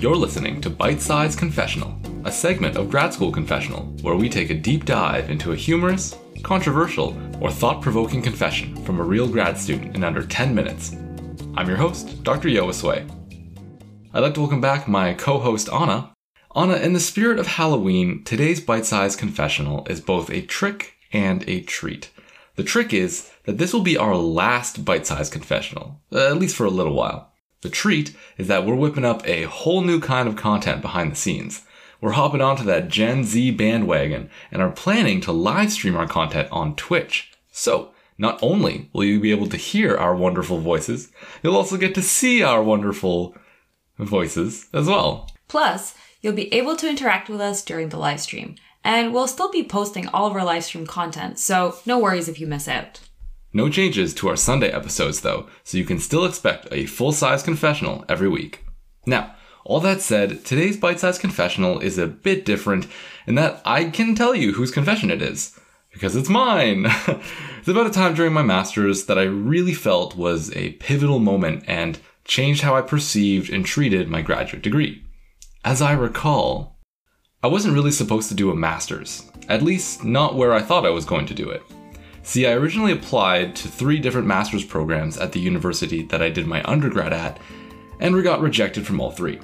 You're listening to Bite Size Confessional, a segment of Grad School Confessional where we take a deep dive into a humorous, controversial, or thought provoking confession from a real grad student in under 10 minutes. I'm your host, Dr. Yoasway. I'd like to welcome back my co host, Anna. Anna, in the spirit of Halloween, today's bite sized confessional is both a trick and a treat. The trick is that this will be our last bite sized confessional, uh, at least for a little while. The treat is that we're whipping up a whole new kind of content behind the scenes. We're hopping onto that Gen Z bandwagon and are planning to live stream our content on Twitch. So, not only will you be able to hear our wonderful voices, you'll also get to see our wonderful voices as well. Plus, you'll be able to interact with us during the live stream. And we'll still be posting all of our live stream content, so no worries if you miss out. No changes to our Sunday episodes though, so you can still expect a full size confessional every week. Now, all that said, today's bite sized confessional is a bit different in that I can tell you whose confession it is. Because it's mine! it's about a time during my master's that I really felt was a pivotal moment and changed how I perceived and treated my graduate degree. As I recall, I wasn't really supposed to do a master's, at least not where I thought I was going to do it. See, I originally applied to three different master's programs at the university that I did my undergrad at, and we got rejected from all three.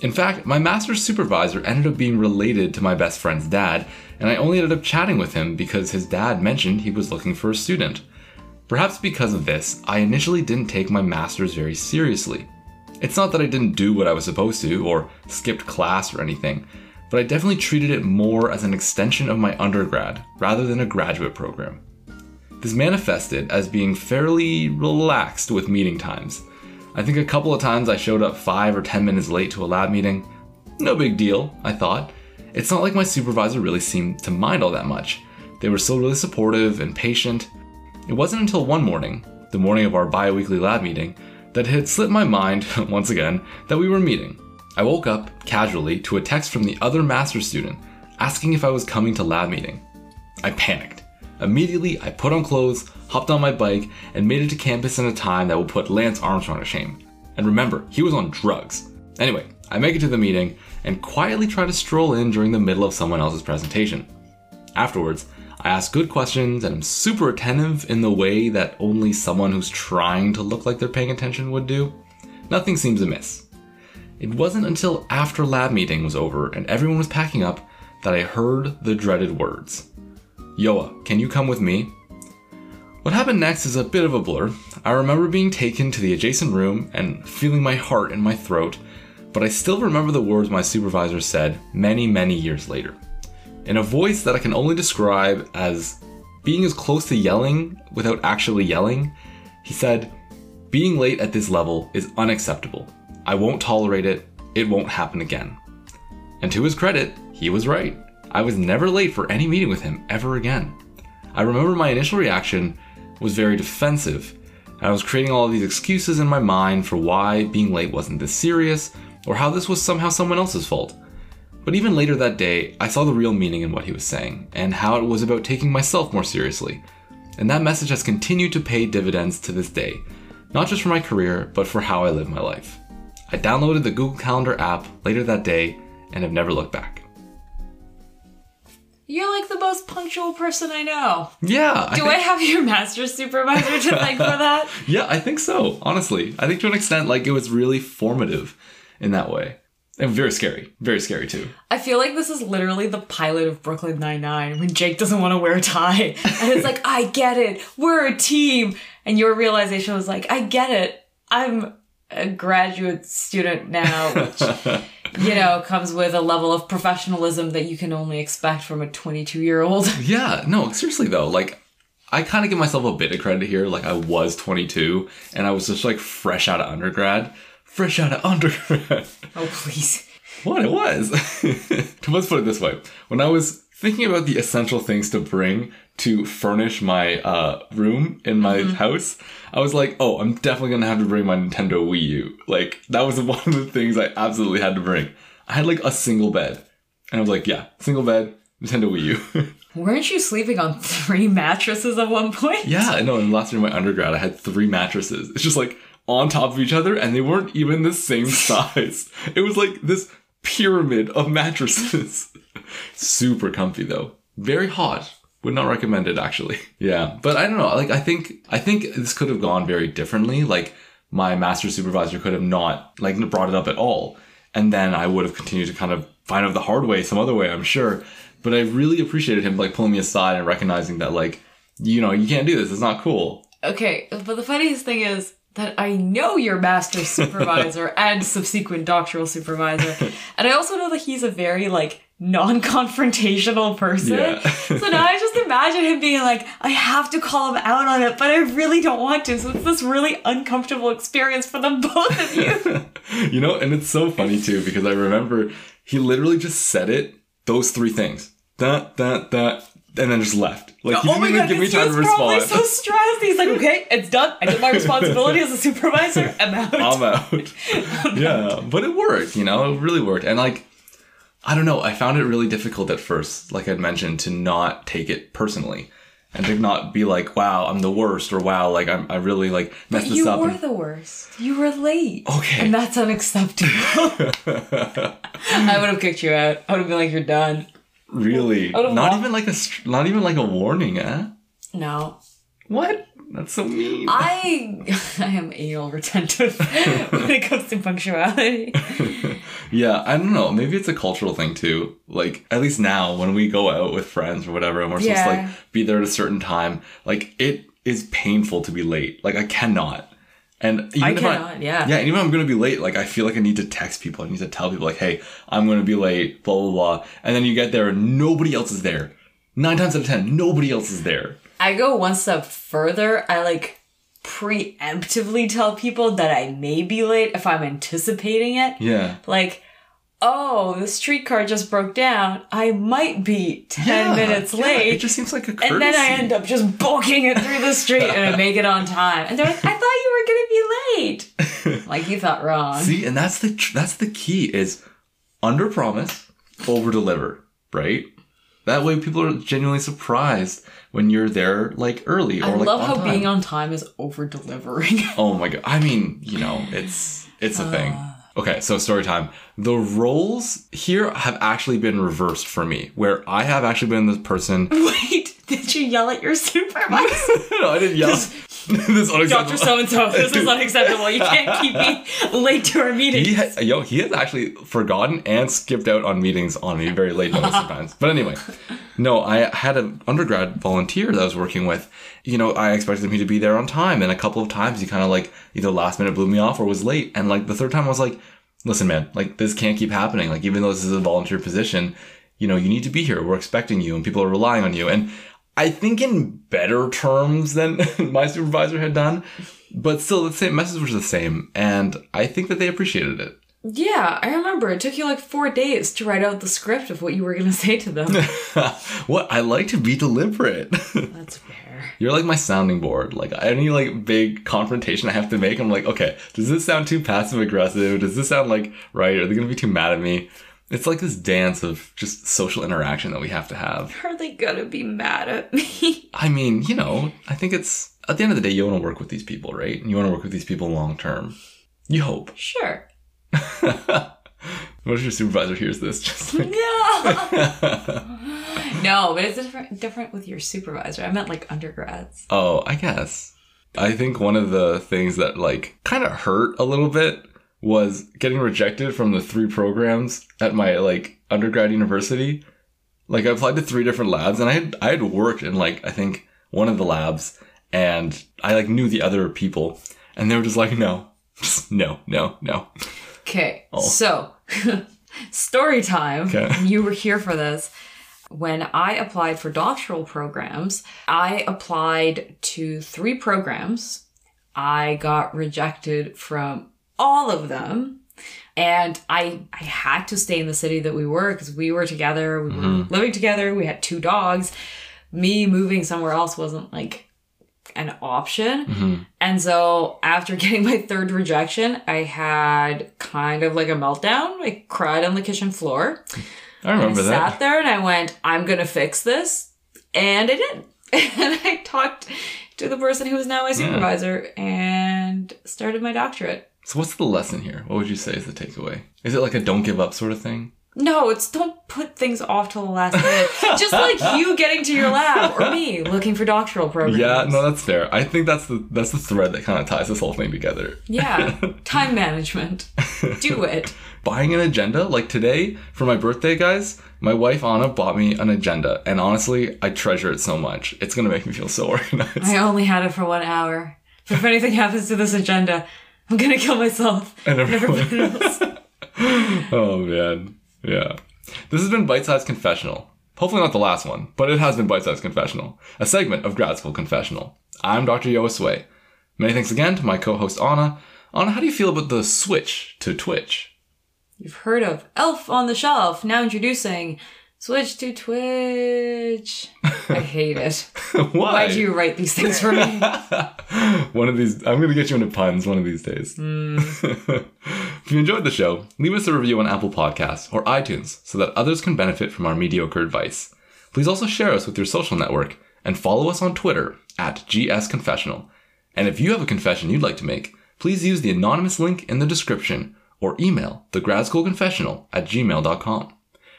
In fact, my master's supervisor ended up being related to my best friend's dad, and I only ended up chatting with him because his dad mentioned he was looking for a student. Perhaps because of this, I initially didn't take my master's very seriously. It's not that I didn't do what I was supposed to, or skipped class or anything, but I definitely treated it more as an extension of my undergrad rather than a graduate program. This manifested as being fairly relaxed with meeting times. I think a couple of times I showed up 5 or 10 minutes late to a lab meeting. No big deal, I thought. It's not like my supervisor really seemed to mind all that much. They were still really supportive and patient. It wasn't until one morning, the morning of our bi weekly lab meeting, that it had slipped my mind, once again, that we were meeting. I woke up, casually, to a text from the other master's student asking if I was coming to lab meeting. I panicked. Immediately, I put on clothes, hopped on my bike, and made it to campus in a time that would put Lance Armstrong to shame. And remember, he was on drugs. Anyway, I make it to the meeting and quietly try to stroll in during the middle of someone else's presentation. Afterwards, I ask good questions and am super attentive in the way that only someone who's trying to look like they're paying attention would do. Nothing seems amiss. It wasn't until after lab meeting was over and everyone was packing up that I heard the dreaded words Yoa, can you come with me? What happened next is a bit of a blur. I remember being taken to the adjacent room and feeling my heart in my throat, but I still remember the words my supervisor said many, many years later. In a voice that I can only describe as being as close to yelling without actually yelling, he said, Being late at this level is unacceptable. I won't tolerate it. It won't happen again. And to his credit, he was right. I was never late for any meeting with him ever again. I remember my initial reaction was very defensive, and I was creating all these excuses in my mind for why being late wasn't this serious, or how this was somehow someone else's fault. But even later that day, I saw the real meaning in what he was saying, and how it was about taking myself more seriously. And that message has continued to pay dividends to this day, not just for my career, but for how I live my life. I downloaded the Google Calendar app later that day and have never looked back. You're like the most punctual person I know. Yeah. I Do think... I have your master supervisor to thank for that? Yeah, I think so, honestly. I think to an extent, like, it was really formative in that way. And very scary. Very scary, too. I feel like this is literally the pilot of Brooklyn Nine-Nine when Jake doesn't want to wear a tie. And it's like, I get it. We're a team. And your realization was like, I get it. I'm a graduate student now, which you know comes with a level of professionalism that you can only expect from a 22 year old. Yeah, no, seriously though, like I kind of give myself a bit of credit here. Like I was 22 and I was just like fresh out of undergrad, fresh out of undergrad. Oh please. What it was. Let's put it this way: when I was thinking about the essential things to bring to furnish my uh, room in my mm-hmm. house, I was like, oh, I'm definitely gonna have to bring my Nintendo Wii U. Like that was one of the things I absolutely had to bring. I had like a single bed, and I was like, yeah, single bed, Nintendo Wii U. Weren't you sleeping on three mattresses at one point? Yeah, no. In the last year of my undergrad, I had three mattresses. It's just like on top of each other and they weren't even the same size. it was like this pyramid of mattresses. Super comfy though. Very hot. Would not recommend it actually. Yeah. But I don't know. Like I think I think this could have gone very differently. Like my master supervisor could have not like brought it up at all. And then I would have continued to kind of find out the hard way some other way, I'm sure. But I really appreciated him like pulling me aside and recognizing that like, you know, you can't do this. It's not cool. Okay, but the funniest thing is that I know your master supervisor and subsequent doctoral supervisor. And I also know that he's a very like non-confrontational person. Yeah. so now I just imagine him being like, I have to call him out on it, but I really don't want to. So it's this really uncomfortable experience for the both of you. you know, and it's so funny too because I remember he literally just said it, those three things. That, that, that, and then just left. Like he oh didn't my even god, give me time to respond. so stressed. He's like, okay, it's done. I did my responsibility as a supervisor. I'm out. I'm out. yeah, but it worked, you know, it really worked. And like, I don't know, I found it really difficult at first, like I'd mentioned, to not take it personally and to not be like, wow, I'm the worst, or wow, like I'm, I really like messed this up. you were and- the worst. You were late. Okay. And that's unacceptable. I would have kicked you out. I would have been like, you're done. Really, not luck. even like a, not even like a warning, eh? No. What? That's so mean. I I am anal retentive when it comes to punctuality. Yeah, I don't know. Maybe it's a cultural thing too. Like at least now, when we go out with friends or whatever, and we're supposed to like be there at a certain time, like it is painful to be late. Like I cannot. And even I if cannot, yeah. Yeah, and even if I'm gonna be late, like I feel like I need to text people. I need to tell people like, hey, I'm gonna be late, blah blah blah. And then you get there and nobody else is there. Nine times out of ten, nobody else is there. I go one step further. I like preemptively tell people that I may be late if I'm anticipating it. Yeah. Like, oh, the streetcar just broke down. I might be 10 Yeah, minutes yeah, late. it just seems like a courtesy. and then I end up just booking it through the street and I make it on time. And they're like, I thought you were going to be late. like, you thought wrong. See, and that's the tr- that's the key is under promise, over deliver, right? That way, people are genuinely surprised when you're there like early or I like love how time. being on time is over delivering. Oh my god! I mean, you know, it's it's a thing. Uh, Okay, so story time. The roles here have actually been reversed for me, where I have actually been the person. Wait, did you yell at your supervisor? no, I didn't yell. this Dr. unacceptable. So and so, this is unacceptable. You can't keep me late to our meetings. He ha- yo, he has actually forgotten and skipped out on meetings on me very late notice sometimes. But anyway, no, I had an undergrad volunteer that I was working with. You know, I expected him to be there on time, and a couple of times he kind of like either last minute blew me off or was late. And like the third time, I was like, "Listen, man, like this can't keep happening. Like even though this is a volunteer position, you know, you need to be here. We're expecting you, and people are relying on you." And I think in better terms than my supervisor had done, but still the same message was the same, and I think that they appreciated it. Yeah, I remember. It took you like four days to write out the script of what you were going to say to them. what I like to be deliberate. That's fair. You're like my sounding board. Like any like big confrontation I have to make, I'm like, okay, does this sound too passive aggressive? Does this sound like right? Are they gonna be too mad at me? It's like this dance of just social interaction that we have to have. Are they to be mad at me? I mean, you know, I think it's at the end of the day, you want to work with these people, right? And you want to work with these people long term. You hope. Sure. what if your supervisor hears this? Just like, No. no, but it's different, different with your supervisor. I meant like undergrads. Oh, I guess. I think one of the things that like kind of hurt a little bit was getting rejected from the three programs at my like undergrad university. Like I applied to three different labs and I had I had worked in like I think one of the labs and I like knew the other people and they were just like no. No, no, no. Okay, oh. so story time. Okay. You were here for this. When I applied for doctoral programs, I applied to three programs. I got rejected from all of them. And I I had to stay in the city that we were because we were together, we were mm-hmm. living together, we had two dogs. Me moving somewhere else wasn't like an option. Mm-hmm. And so after getting my third rejection, I had kind of like a meltdown. I cried on the kitchen floor. I remember I that. sat there and I went, I'm gonna fix this. And I did. And I talked to the person who is now my supervisor, and and started my doctorate. So what's the lesson here? What would you say is the takeaway? Is it like a don't give up sort of thing? No, it's don't put things off till the last minute. Just like you getting to your lab or me looking for doctoral programs. Yeah, no, that's fair. I think that's the that's the thread that kind of ties this whole thing together. Yeah. Time management. Do it. Buying an agenda, like today for my birthday, guys, my wife Anna bought me an agenda, and honestly, I treasure it so much. It's gonna make me feel so organized. I only had it for one hour. If anything happens to this agenda, I'm gonna kill myself And everyone- else. Oh man, yeah. This has been Bite Size Confessional. Hopefully not the last one, but it has been Bite Size Confessional, a segment of Grad School Confessional. I'm Dr. Yoa Sway. Many thanks again to my co-host Anna. Anna, how do you feel about the switch to Twitch? You've heard of Elf on the Shelf. Now introducing Switch to Twitch. I hate it. Why? Why do you write these things for me? One of these, I'm gonna get you into puns one of these days. Hmm. if you enjoyed the show, leave us a review on Apple Podcasts or iTunes so that others can benefit from our mediocre advice. Please also share us with your social network and follow us on Twitter at GS Confessional. And if you have a confession you'd like to make, please use the anonymous link in the description or email the gradschoolconfessional at gmail.com.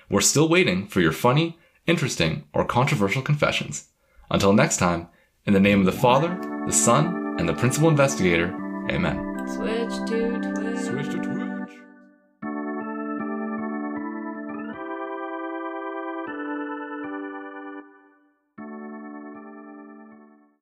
We're still waiting for your funny, interesting, or controversial confessions. Until next time, in the name of the Father, the Son, and the Principal Investigator, Amen. Switch to Twitch. Switch to Twitch.